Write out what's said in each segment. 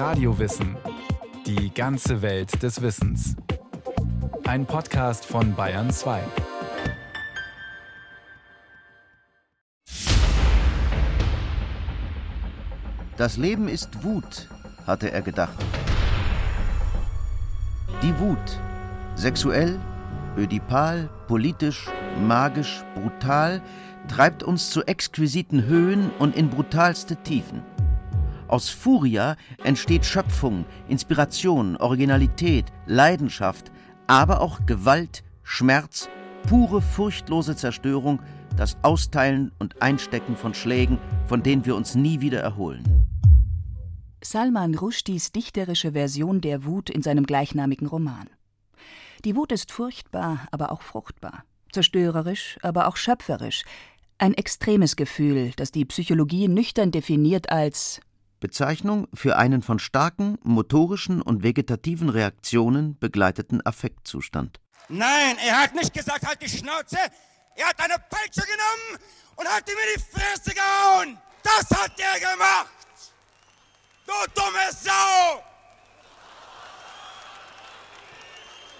Radiowissen. Die ganze Welt des Wissens. Ein Podcast von Bayern 2. Das Leben ist Wut, hatte er gedacht. Die Wut. Sexuell, ödipal, politisch, magisch, brutal, treibt uns zu exquisiten Höhen und in brutalste Tiefen. Aus Furia entsteht Schöpfung, Inspiration, Originalität, Leidenschaft, aber auch Gewalt, Schmerz, pure furchtlose Zerstörung, das Austeilen und Einstecken von Schlägen, von denen wir uns nie wieder erholen. Salman Rushdies dichterische Version der Wut in seinem gleichnamigen Roman. Die Wut ist furchtbar, aber auch fruchtbar, zerstörerisch, aber auch schöpferisch, ein extremes Gefühl, das die Psychologie nüchtern definiert als Bezeichnung für einen von starken motorischen und vegetativen Reaktionen begleiteten Affektzustand. Nein, er hat nicht gesagt, halt die Schnauze. Er hat eine Peitsche genommen und hat ihm in die Fresse gehauen. Das hat er gemacht. Du dumme Sau.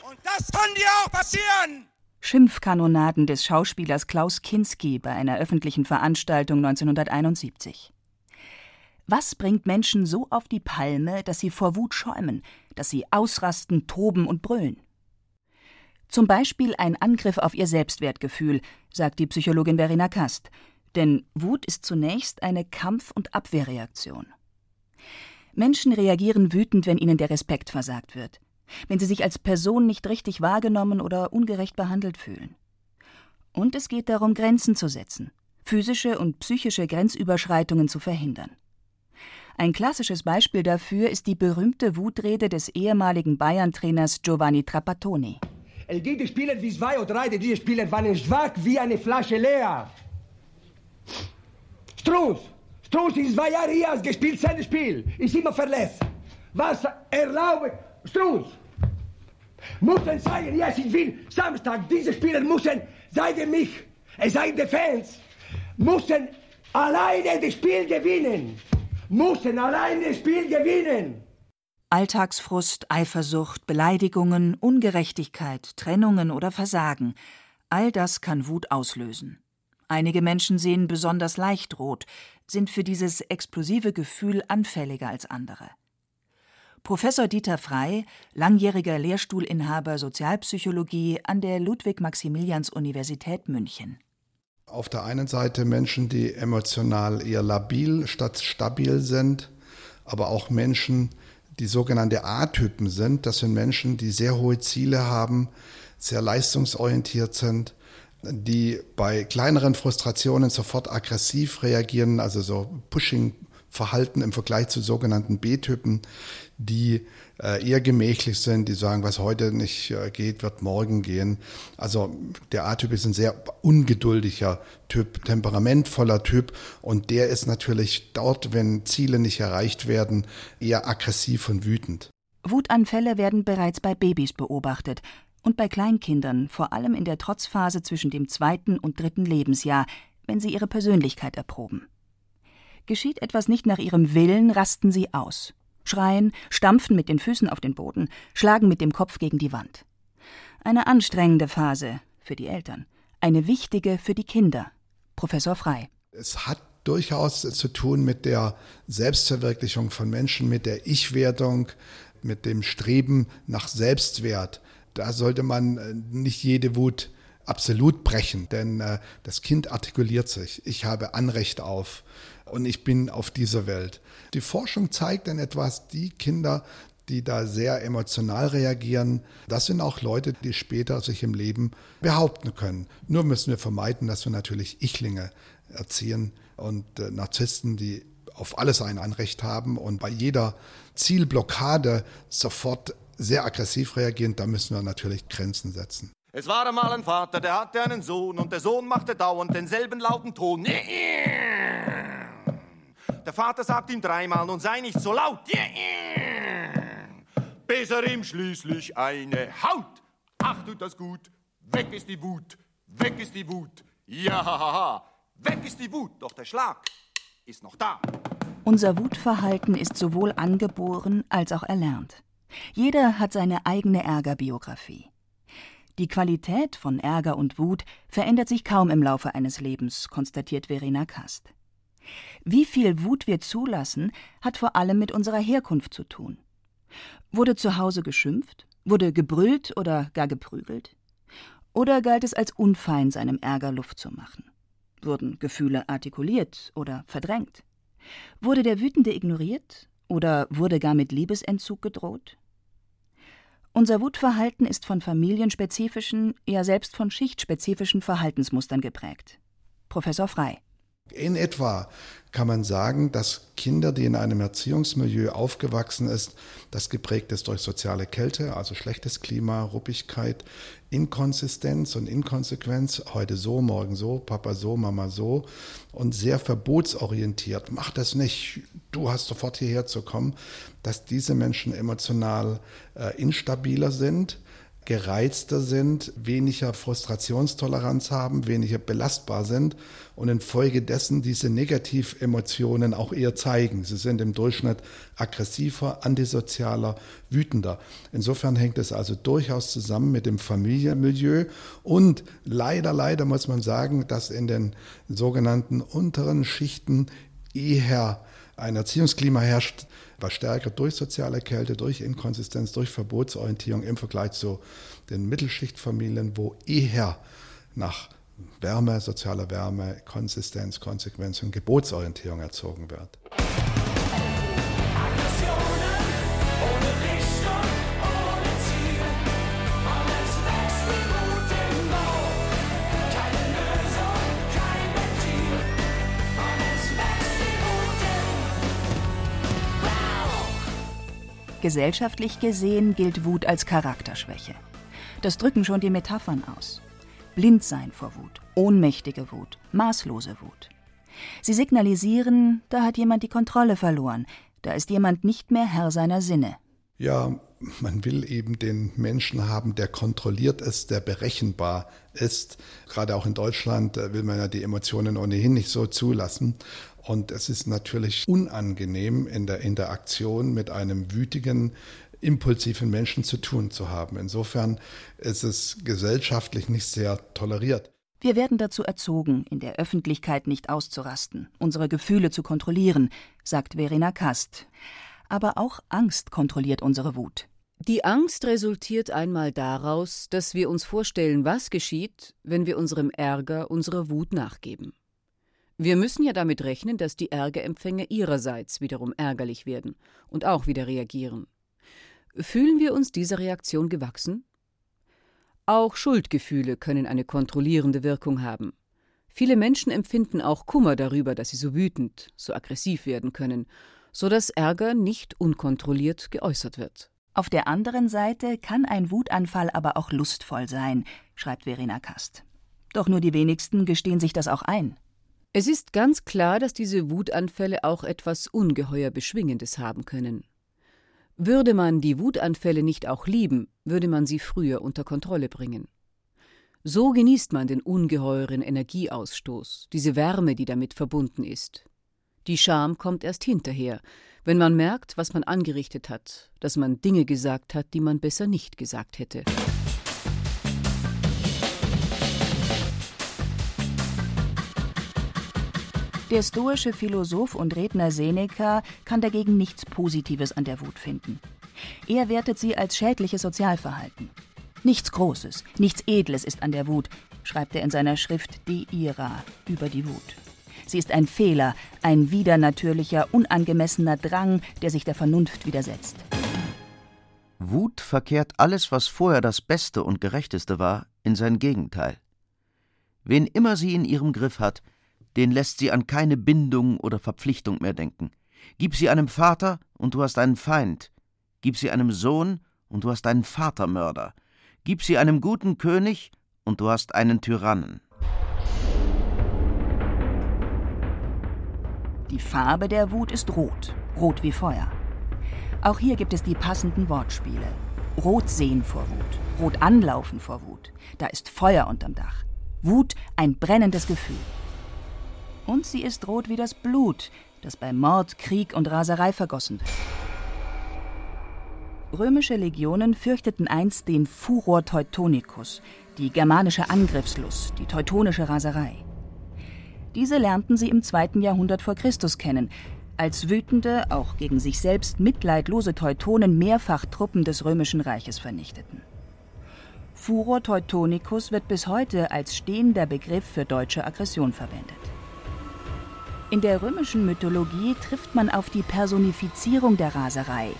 Und das kann dir auch passieren. Schimpfkanonaden des Schauspielers Klaus Kinski bei einer öffentlichen Veranstaltung 1971. Was bringt Menschen so auf die Palme, dass sie vor Wut schäumen, dass sie ausrasten, toben und brüllen? Zum Beispiel ein Angriff auf ihr Selbstwertgefühl, sagt die Psychologin Verena Kast. Denn Wut ist zunächst eine Kampf- und Abwehrreaktion. Menschen reagieren wütend, wenn ihnen der Respekt versagt wird, wenn sie sich als Person nicht richtig wahrgenommen oder ungerecht behandelt fühlen. Und es geht darum, Grenzen zu setzen, physische und psychische Grenzüberschreitungen zu verhindern. Ein klassisches Beispiel dafür ist die berühmte Wutrede des ehemaligen Bayern-Trainers Giovanni Trapattoni. Die Spieler wie zwei oder drei, die Spieler waren schwach wie eine Flasche leer. Strunz, Strunz ist zwei Jahre hier als gespielt, sein Spiel. Ist immer verletzt. Was erlaubt Strunz? Müssen sagen, yes, ich will Samstag, diese Spieler müssen, sagen mich, es seien die Fans, müssen alleine das Spiel gewinnen mussten allein das Spiel gewinnen. Alltagsfrust, Eifersucht, Beleidigungen, Ungerechtigkeit, Trennungen oder Versagen, all das kann Wut auslösen. Einige Menschen sehen besonders leicht rot, sind für dieses explosive Gefühl anfälliger als andere. Professor Dieter Frey, langjähriger Lehrstuhlinhaber Sozialpsychologie an der Ludwig-Maximilians-Universität München auf der einen Seite Menschen, die emotional eher labil statt stabil sind, aber auch Menschen, die sogenannte A-Typen sind. Das sind Menschen, die sehr hohe Ziele haben, sehr leistungsorientiert sind, die bei kleineren Frustrationen sofort aggressiv reagieren, also so Pushing-Verhalten im Vergleich zu sogenannten B-Typen, die eher gemächlich sind, die sagen, was heute nicht äh, geht, wird morgen gehen. Also der A-Typ ist ein sehr ungeduldiger Typ, temperamentvoller Typ und der ist natürlich dort, wenn Ziele nicht erreicht werden, eher aggressiv und wütend. Wutanfälle werden bereits bei Babys beobachtet und bei Kleinkindern, vor allem in der Trotzphase zwischen dem zweiten und dritten Lebensjahr, wenn sie ihre Persönlichkeit erproben. Geschieht etwas nicht nach ihrem Willen, rasten sie aus schreien, stampfen mit den Füßen auf den Boden, schlagen mit dem Kopf gegen die Wand. Eine anstrengende Phase für die Eltern, eine wichtige für die Kinder. Professor Frei. Es hat durchaus zu tun mit der Selbstverwirklichung von Menschen, mit der Ich-Wertung, mit dem Streben nach Selbstwert. Da sollte man äh, nicht jede Wut absolut brechen, denn äh, das Kind artikuliert sich. Ich habe Anrecht auf und ich bin auf dieser Welt. Die Forschung zeigt dann etwas, die Kinder, die da sehr emotional reagieren, das sind auch Leute, die später sich im Leben behaupten können. Nur müssen wir vermeiden, dass wir natürlich Ichlinge erziehen und äh, Narzissten, die auf alles ein Anrecht haben und bei jeder Zielblockade sofort sehr aggressiv reagieren, da müssen wir natürlich Grenzen setzen. Es war einmal ein Vater, der hatte einen Sohn und der Sohn machte dauernd denselben lauten Ton. Der Vater sagt ihm dreimal und sei nicht so laut. Bis er ihm schließlich eine Haut. Ach, tut das gut. Weg ist die Wut. Weg ist die Wut. Ja, weg ist die Wut. Doch der Schlag ist noch da. Unser Wutverhalten ist sowohl angeboren als auch erlernt. Jeder hat seine eigene Ärgerbiografie. Die Qualität von Ärger und Wut verändert sich kaum im Laufe eines Lebens, konstatiert Verena Kast. Wie viel Wut wir zulassen, hat vor allem mit unserer Herkunft zu tun. Wurde zu Hause geschimpft? Wurde gebrüllt oder gar geprügelt? Oder galt es als unfein, seinem Ärger Luft zu machen? Wurden Gefühle artikuliert oder verdrängt? Wurde der Wütende ignoriert oder wurde gar mit Liebesentzug gedroht? Unser Wutverhalten ist von familienspezifischen, ja selbst von schichtspezifischen Verhaltensmustern geprägt. Professor Frei. In etwa kann man sagen, dass Kinder, die in einem Erziehungsmilieu aufgewachsen ist, das geprägt ist durch soziale Kälte, also schlechtes Klima, Ruppigkeit, Inkonsistenz und Inkonsequenz, heute so, morgen so, Papa so, Mama so und sehr verbotsorientiert, mach das nicht, du hast sofort hierher zu kommen, dass diese Menschen emotional äh, instabiler sind, gereizter sind, weniger Frustrationstoleranz haben, weniger belastbar sind und infolgedessen diese Negativemotionen auch eher zeigen. Sie sind im Durchschnitt aggressiver, antisozialer, wütender. Insofern hängt es also durchaus zusammen mit dem Familienmilieu und leider, leider muss man sagen, dass in den sogenannten unteren Schichten eher ein Erziehungsklima herrscht, was stärker durch soziale Kälte, durch Inkonsistenz, durch Verbotsorientierung im Vergleich zu den Mittelschichtfamilien, wo eher nach Wärme, sozialer Wärme, Konsistenz, Konsequenz und Gebotsorientierung erzogen wird. Gesellschaftlich gesehen gilt Wut als Charakterschwäche. Das drücken schon die Metaphern aus. Blindsein vor Wut, ohnmächtige Wut, maßlose Wut. Sie signalisieren, da hat jemand die Kontrolle verloren, da ist jemand nicht mehr Herr seiner Sinne. Ja, man will eben den Menschen haben, der kontrolliert ist, der berechenbar ist. Gerade auch in Deutschland äh, will man ja die Emotionen ohnehin nicht so zulassen. Und es ist natürlich unangenehm in der Interaktion mit einem wütigen, impulsiven Menschen zu tun zu haben. Insofern ist es gesellschaftlich nicht sehr toleriert. Wir werden dazu erzogen, in der Öffentlichkeit nicht auszurasten, unsere Gefühle zu kontrollieren, sagt Verena Kast. Aber auch Angst kontrolliert unsere Wut. Die Angst resultiert einmal daraus, dass wir uns vorstellen, was geschieht, wenn wir unserem Ärger, unserer Wut nachgeben. Wir müssen ja damit rechnen, dass die Ärgerempfänger ihrerseits wiederum ärgerlich werden und auch wieder reagieren. Fühlen wir uns dieser Reaktion gewachsen? Auch Schuldgefühle können eine kontrollierende Wirkung haben. Viele Menschen empfinden auch Kummer darüber, dass sie so wütend, so aggressiv werden können, so dass Ärger nicht unkontrolliert geäußert wird. Auf der anderen Seite kann ein Wutanfall aber auch lustvoll sein, schreibt Verena Kast. Doch nur die wenigsten gestehen sich das auch ein. Es ist ganz klar, dass diese Wutanfälle auch etwas ungeheuer Beschwingendes haben können. Würde man die Wutanfälle nicht auch lieben, würde man sie früher unter Kontrolle bringen. So genießt man den ungeheuren Energieausstoß, diese Wärme, die damit verbunden ist. Die Scham kommt erst hinterher, wenn man merkt, was man angerichtet hat, dass man Dinge gesagt hat, die man besser nicht gesagt hätte. Der stoische Philosoph und Redner Seneca kann dagegen nichts Positives an der Wut finden. Er wertet sie als schädliches Sozialverhalten. Nichts Großes, nichts Edles ist an der Wut, schreibt er in seiner Schrift De Ira über die Wut. Sie ist ein Fehler, ein widernatürlicher, unangemessener Drang, der sich der Vernunft widersetzt. Wut verkehrt alles, was vorher das Beste und Gerechteste war, in sein Gegenteil. Wen immer sie in ihrem Griff hat, den lässt sie an keine Bindung oder Verpflichtung mehr denken. Gib sie einem Vater, und du hast einen Feind. Gib sie einem Sohn, und du hast einen Vatermörder. Gib sie einem guten König, und du hast einen Tyrannen. Die Farbe der Wut ist rot, rot wie Feuer. Auch hier gibt es die passenden Wortspiele. Rot sehen vor Wut, rot anlaufen vor Wut. Da ist Feuer unterm Dach. Wut ein brennendes Gefühl. Und sie ist rot wie das Blut, das bei Mord, Krieg und Raserei vergossen wird. Römische Legionen fürchteten einst den Furor Teutonicus, die germanische Angriffslust, die teutonische Raserei. Diese lernten sie im zweiten Jahrhundert vor Christus kennen, als wütende, auch gegen sich selbst mitleidlose Teutonen mehrfach Truppen des römischen Reiches vernichteten. Furor Teutonicus wird bis heute als stehender Begriff für deutsche Aggression verwendet. In der römischen Mythologie trifft man auf die Personifizierung der Raserei,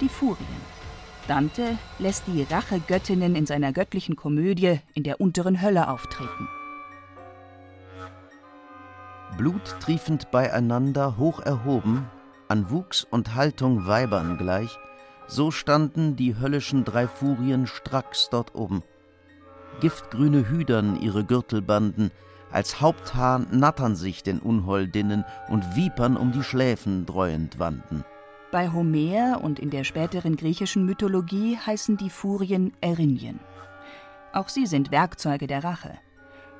die Furien. Dante lässt die Rachegöttinnen in seiner göttlichen Komödie in der unteren Hölle auftreten. Bluttriefend beieinander hoch erhoben, an Wuchs und Haltung Weibern gleich, so standen die höllischen drei Furien stracks dort oben. Giftgrüne Hüdern ihre Gürtelbanden, als Haupthaar nattern sich den Unholdinnen und Vipern um die Schläfen dreuend wanden. Bei Homer und in der späteren griechischen Mythologie heißen die Furien Erinien. Auch sie sind Werkzeuge der Rache.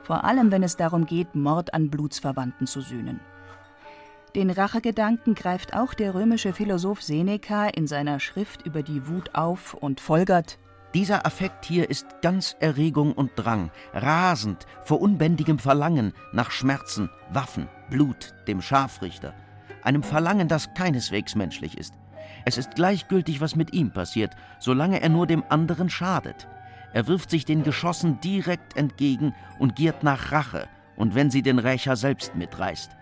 Vor allem, wenn es darum geht, Mord an Blutsverwandten zu sühnen. Den Rachegedanken greift auch der römische Philosoph Seneca in seiner Schrift über die Wut auf und folgert: Dieser Affekt hier ist ganz Erregung und Drang, rasend vor unbändigem Verlangen nach Schmerzen, Waffen, Blut, dem Scharfrichter einem Verlangen, das keineswegs menschlich ist. Es ist gleichgültig, was mit ihm passiert, solange er nur dem anderen schadet. Er wirft sich den Geschossen direkt entgegen und giert nach Rache, und wenn sie den Rächer selbst mitreißt.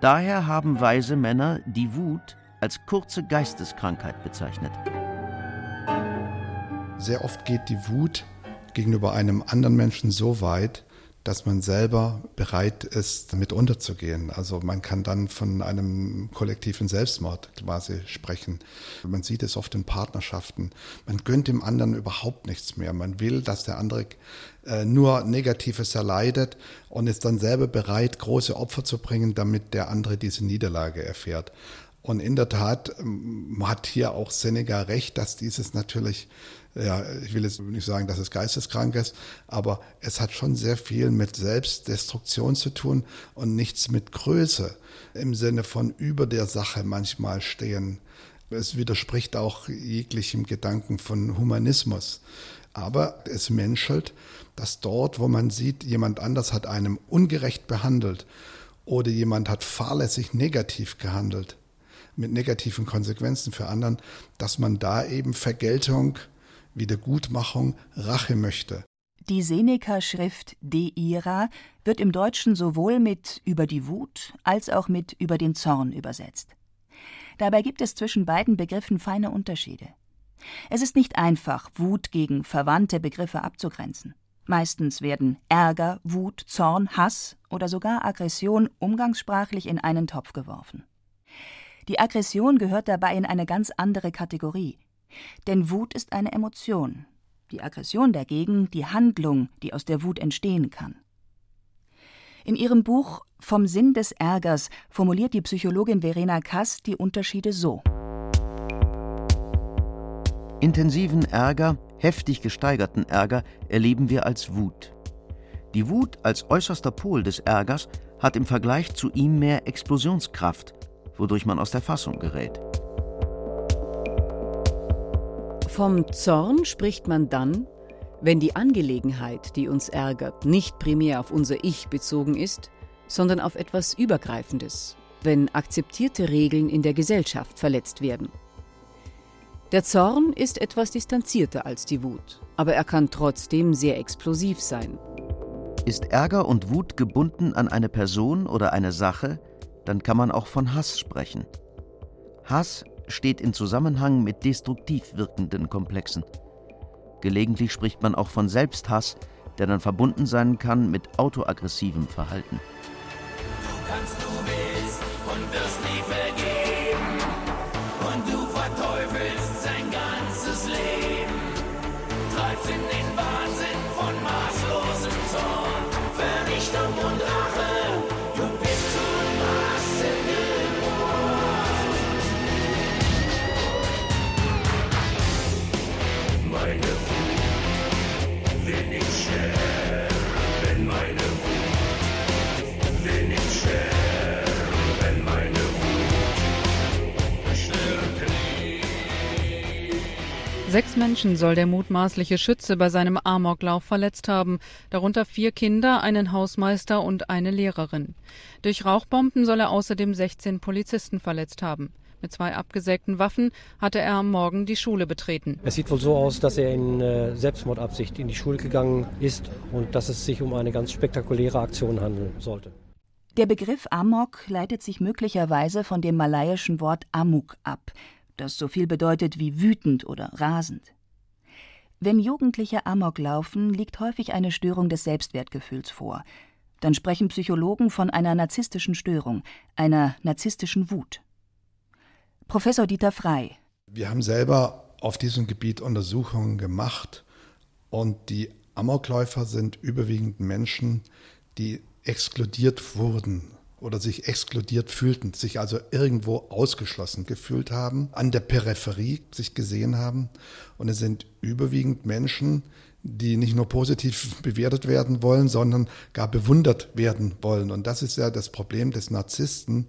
Daher haben weise Männer die Wut als kurze Geisteskrankheit bezeichnet. Sehr oft geht die Wut gegenüber einem anderen Menschen so weit, dass man selber bereit ist, damit unterzugehen. Also man kann dann von einem kollektiven Selbstmord quasi sprechen. Man sieht es oft in Partnerschaften. Man gönnt dem anderen überhaupt nichts mehr. Man will, dass der andere äh, nur Negatives erleidet und ist dann selber bereit, große Opfer zu bringen, damit der andere diese Niederlage erfährt. Und in der Tat ähm, hat hier auch Seneca recht, dass dieses natürlich ja, ich will jetzt nicht sagen, dass es geisteskrank ist, aber es hat schon sehr viel mit Selbstdestruktion zu tun und nichts mit Größe im Sinne von über der Sache manchmal stehen. Es widerspricht auch jeglichem Gedanken von Humanismus. Aber es menschelt, dass dort, wo man sieht, jemand anders hat einem ungerecht behandelt oder jemand hat fahrlässig negativ gehandelt, mit negativen Konsequenzen für anderen, dass man da eben Vergeltung Wiedergutmachung, Rache möchte. Die Seneca-Schrift De Ira wird im Deutschen sowohl mit über die Wut als auch mit über den Zorn übersetzt. Dabei gibt es zwischen beiden Begriffen feine Unterschiede. Es ist nicht einfach, Wut gegen verwandte Begriffe abzugrenzen. Meistens werden Ärger, Wut, Zorn, Hass oder sogar Aggression umgangssprachlich in einen Topf geworfen. Die Aggression gehört dabei in eine ganz andere Kategorie, denn Wut ist eine Emotion, die Aggression dagegen die Handlung, die aus der Wut entstehen kann. In ihrem Buch Vom Sinn des Ärgers formuliert die Psychologin Verena Kass die Unterschiede so. Intensiven Ärger, heftig gesteigerten Ärger erleben wir als Wut. Die Wut als äußerster Pol des Ärgers hat im Vergleich zu ihm mehr Explosionskraft, wodurch man aus der Fassung gerät. Vom Zorn spricht man dann, wenn die Angelegenheit, die uns ärgert, nicht primär auf unser Ich bezogen ist, sondern auf etwas Übergreifendes, wenn akzeptierte Regeln in der Gesellschaft verletzt werden. Der Zorn ist etwas distanzierter als die Wut, aber er kann trotzdem sehr explosiv sein. Ist Ärger und Wut gebunden an eine Person oder eine Sache, dann kann man auch von Hass sprechen. Hass steht in Zusammenhang mit destruktiv wirkenden Komplexen. Gelegentlich spricht man auch von Selbsthass, der dann verbunden sein kann mit autoaggressivem Verhalten. Du kannst, du willst und wirst nie vergeben. Und du verteufelst sein ganzes Leben. Treibst in den Sechs Menschen soll der mutmaßliche Schütze bei seinem Amoklauf verletzt haben, darunter vier Kinder, einen Hausmeister und eine Lehrerin. Durch Rauchbomben soll er außerdem 16 Polizisten verletzt haben. Mit zwei abgesägten Waffen hatte er am Morgen die Schule betreten. Es sieht wohl so aus, dass er in äh, Selbstmordabsicht in die Schule gegangen ist und dass es sich um eine ganz spektakuläre Aktion handeln sollte. Der Begriff Amok leitet sich möglicherweise von dem malaiischen Wort Amuk ab, das so viel bedeutet wie wütend oder rasend. Wenn Jugendliche Amok laufen, liegt häufig eine Störung des Selbstwertgefühls vor. Dann sprechen Psychologen von einer narzisstischen Störung, einer narzisstischen Wut. Professor Dieter Frei. Wir haben selber auf diesem Gebiet Untersuchungen gemacht und die Amokläufer sind überwiegend Menschen, die exkludiert wurden oder sich exkludiert fühlten, sich also irgendwo ausgeschlossen gefühlt haben, an der Peripherie sich gesehen haben. Und es sind überwiegend Menschen, die nicht nur positiv bewertet werden wollen, sondern gar bewundert werden wollen. Und das ist ja das Problem des Narzissten,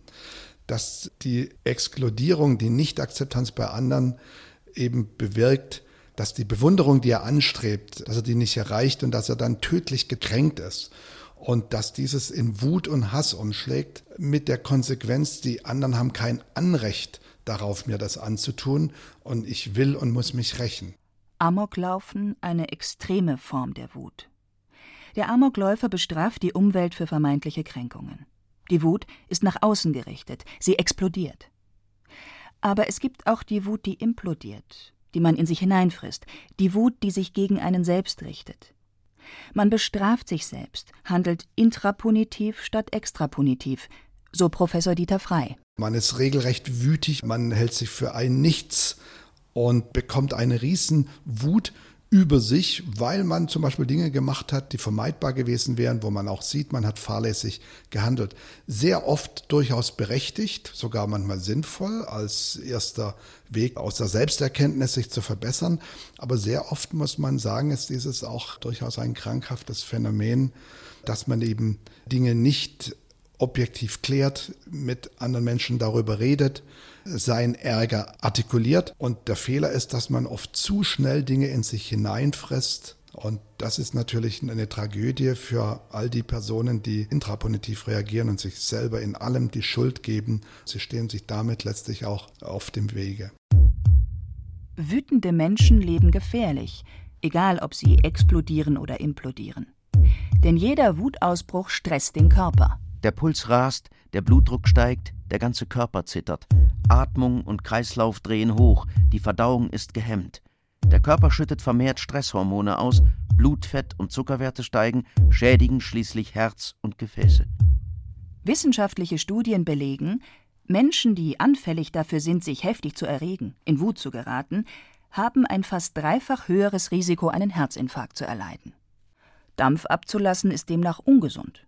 dass die Exkludierung, die Nichtakzeptanz bei anderen eben bewirkt, dass die Bewunderung, die er anstrebt, dass er die nicht erreicht und dass er dann tödlich gekränkt ist. Und dass dieses in Wut und Hass umschlägt, mit der Konsequenz, die anderen haben kein Anrecht darauf, mir das anzutun, und ich will und muss mich rächen. Amoklaufen eine extreme Form der Wut. Der Amokläufer bestraft die Umwelt für vermeintliche Kränkungen. Die Wut ist nach außen gerichtet, sie explodiert. Aber es gibt auch die Wut, die implodiert, die man in sich hineinfrisst, die Wut, die sich gegen einen selbst richtet. Man bestraft sich selbst, handelt intrapunitiv statt extrapunitiv, so Professor Dieter Frei. Man ist regelrecht wütig, man hält sich für ein Nichts und bekommt eine Riesenwut über sich, weil man zum Beispiel Dinge gemacht hat, die vermeidbar gewesen wären, wo man auch sieht, man hat fahrlässig gehandelt. Sehr oft durchaus berechtigt, sogar manchmal sinnvoll als erster Weg aus der Selbsterkenntnis sich zu verbessern. Aber sehr oft muss man sagen, ist dieses auch durchaus ein krankhaftes Phänomen, dass man eben Dinge nicht objektiv klärt, mit anderen Menschen darüber redet, seinen Ärger artikuliert. Und der Fehler ist, dass man oft zu schnell Dinge in sich hineinfrisst. Und das ist natürlich eine Tragödie für all die Personen, die intraponitiv reagieren und sich selber in allem die Schuld geben. Sie stehen sich damit letztlich auch auf dem Wege. Wütende Menschen leben gefährlich, egal ob sie explodieren oder implodieren. Denn jeder Wutausbruch stresst den Körper. Der Puls rast, der Blutdruck steigt, der ganze Körper zittert. Atmung und Kreislauf drehen hoch, die Verdauung ist gehemmt. Der Körper schüttet vermehrt Stresshormone aus, Blutfett und Zuckerwerte steigen, schädigen schließlich Herz und Gefäße. Wissenschaftliche Studien belegen, Menschen, die anfällig dafür sind, sich heftig zu erregen, in Wut zu geraten, haben ein fast dreifach höheres Risiko, einen Herzinfarkt zu erleiden. Dampf abzulassen ist demnach ungesund.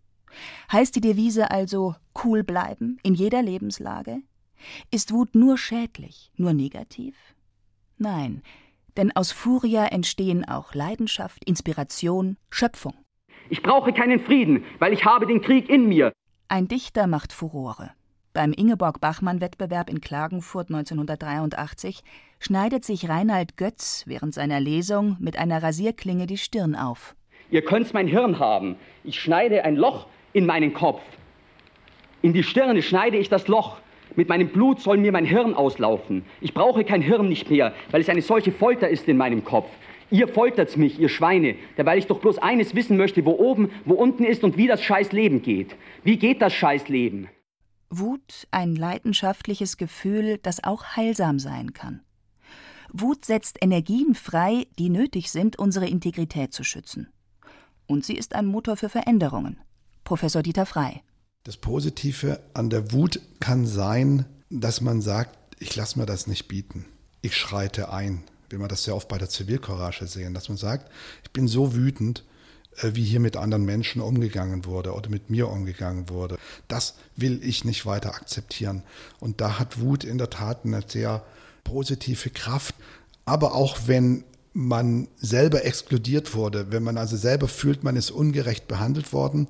Heißt die Devise also cool bleiben in jeder Lebenslage? Ist Wut nur schädlich, nur negativ? Nein, denn aus Furia entstehen auch Leidenschaft, Inspiration, Schöpfung. Ich brauche keinen Frieden, weil ich habe den Krieg in mir. Ein Dichter macht Furore. Beim Ingeborg-Bachmann-Wettbewerb in Klagenfurt 1983 schneidet sich Reinhard Götz während seiner Lesung mit einer Rasierklinge die Stirn auf. Ihr könnt's mein Hirn haben. Ich schneide ein Loch in meinen Kopf. In die Stirne schneide ich das Loch. Mit meinem Blut soll mir mein Hirn auslaufen. Ich brauche kein Hirn nicht mehr, weil es eine solche Folter ist in meinem Kopf. Ihr foltert's mich, ihr Schweine, weil ich doch bloß eines wissen möchte, wo oben, wo unten ist und wie das scheiß Leben geht. Wie geht das scheiß Leben? Wut, ein leidenschaftliches Gefühl, das auch heilsam sein kann. Wut setzt Energien frei, die nötig sind, unsere Integrität zu schützen. Und sie ist ein Motor für Veränderungen. Professor Dieter Frei. Das Positive an der Wut kann sein, dass man sagt, ich lasse mir das nicht bieten. Ich schreite ein. Wie wir das sehr oft bei der Zivilcourage sehen, dass man sagt, ich bin so wütend, äh, wie hier mit anderen Menschen umgegangen wurde oder mit mir umgegangen wurde. Das will ich nicht weiter akzeptieren. Und da hat Wut in der Tat eine sehr positive Kraft. Aber auch wenn man selber exkludiert wurde, wenn man also selber fühlt, man ist ungerecht behandelt worden,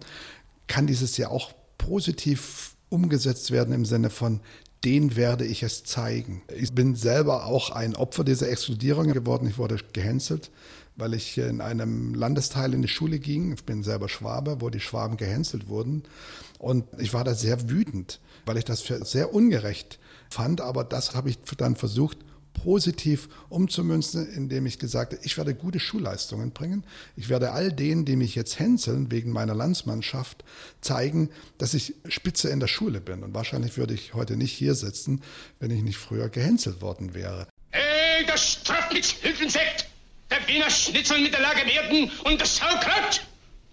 kann dieses ja auch positiv umgesetzt werden im Sinne von den werde ich es zeigen. Ich bin selber auch ein Opfer dieser Exkludierung geworden. Ich wurde gehänselt, weil ich in einem Landesteil in die Schule ging. Ich bin selber Schwabe, wo die Schwaben gehänselt wurden. Und ich war da sehr wütend, weil ich das für sehr ungerecht fand. Aber das habe ich dann versucht, positiv umzumünzen, indem ich gesagt habe, ich werde gute Schulleistungen bringen. Ich werde all denen, die mich jetzt hänseln wegen meiner Landsmannschaft, zeigen, dass ich Spitze in der Schule bin. Und wahrscheinlich würde ich heute nicht hier sitzen, wenn ich nicht früher gehänselt worden wäre. Hey, das Strafnitzhilfensekt! Der Wiener Schnitzel mit der Lage Werden und das Saukraut!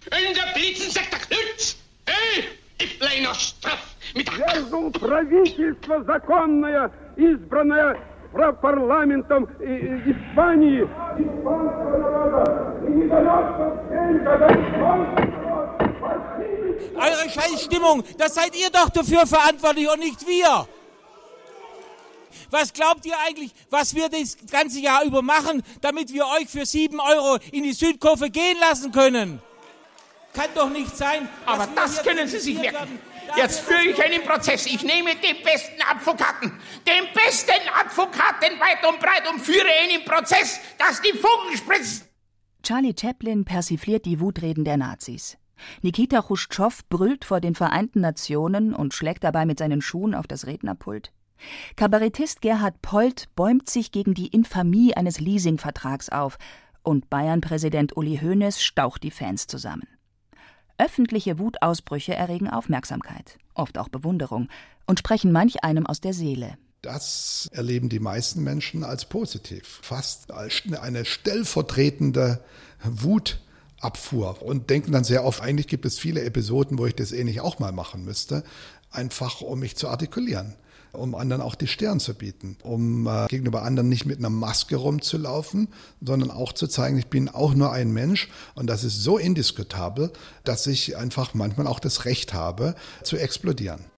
Und der Blitzensekt der Knütz! Hey, ich bleib noch straff mit der... Свергнул правительство законное, избранное парламентом Испании. Eure Scheißstimmung, das seid ihr doch dafür verantwortlich und nicht wir. Was glaubt ihr eigentlich, was wir das ganze Jahr über machen, damit wir euch für sieben Euro in die Südkurve gehen lassen können? Kann doch nicht sein. Aber das können Sie sich merken. Jetzt führe ich einen Prozess. Ich nehme den besten Advokaten, den besten Advokaten weit und breit und führe ihn im Prozess, dass die Funken spritzen. Charlie Chaplin persifliert die Wutreden der Nazis. Nikita Khrushchev brüllt vor den Vereinten Nationen und schlägt dabei mit seinen Schuhen auf das Rednerpult. Kabarettist Gerhard Polt bäumt sich gegen die Infamie eines Leasingvertrags auf und Bayern-Präsident Uli Hoeneß staucht die Fans zusammen. Öffentliche Wutausbrüche erregen Aufmerksamkeit, oft auch Bewunderung und sprechen manch einem aus der Seele. Das erleben die meisten Menschen als positiv, fast als eine stellvertretende Wutabfuhr und denken dann sehr oft, eigentlich gibt es viele Episoden, wo ich das ähnlich auch mal machen müsste, einfach um mich zu artikulieren um anderen auch die Stirn zu bieten, um äh, gegenüber anderen nicht mit einer Maske rumzulaufen, sondern auch zu zeigen, ich bin auch nur ein Mensch und das ist so indiskutabel, dass ich einfach manchmal auch das Recht habe, zu explodieren.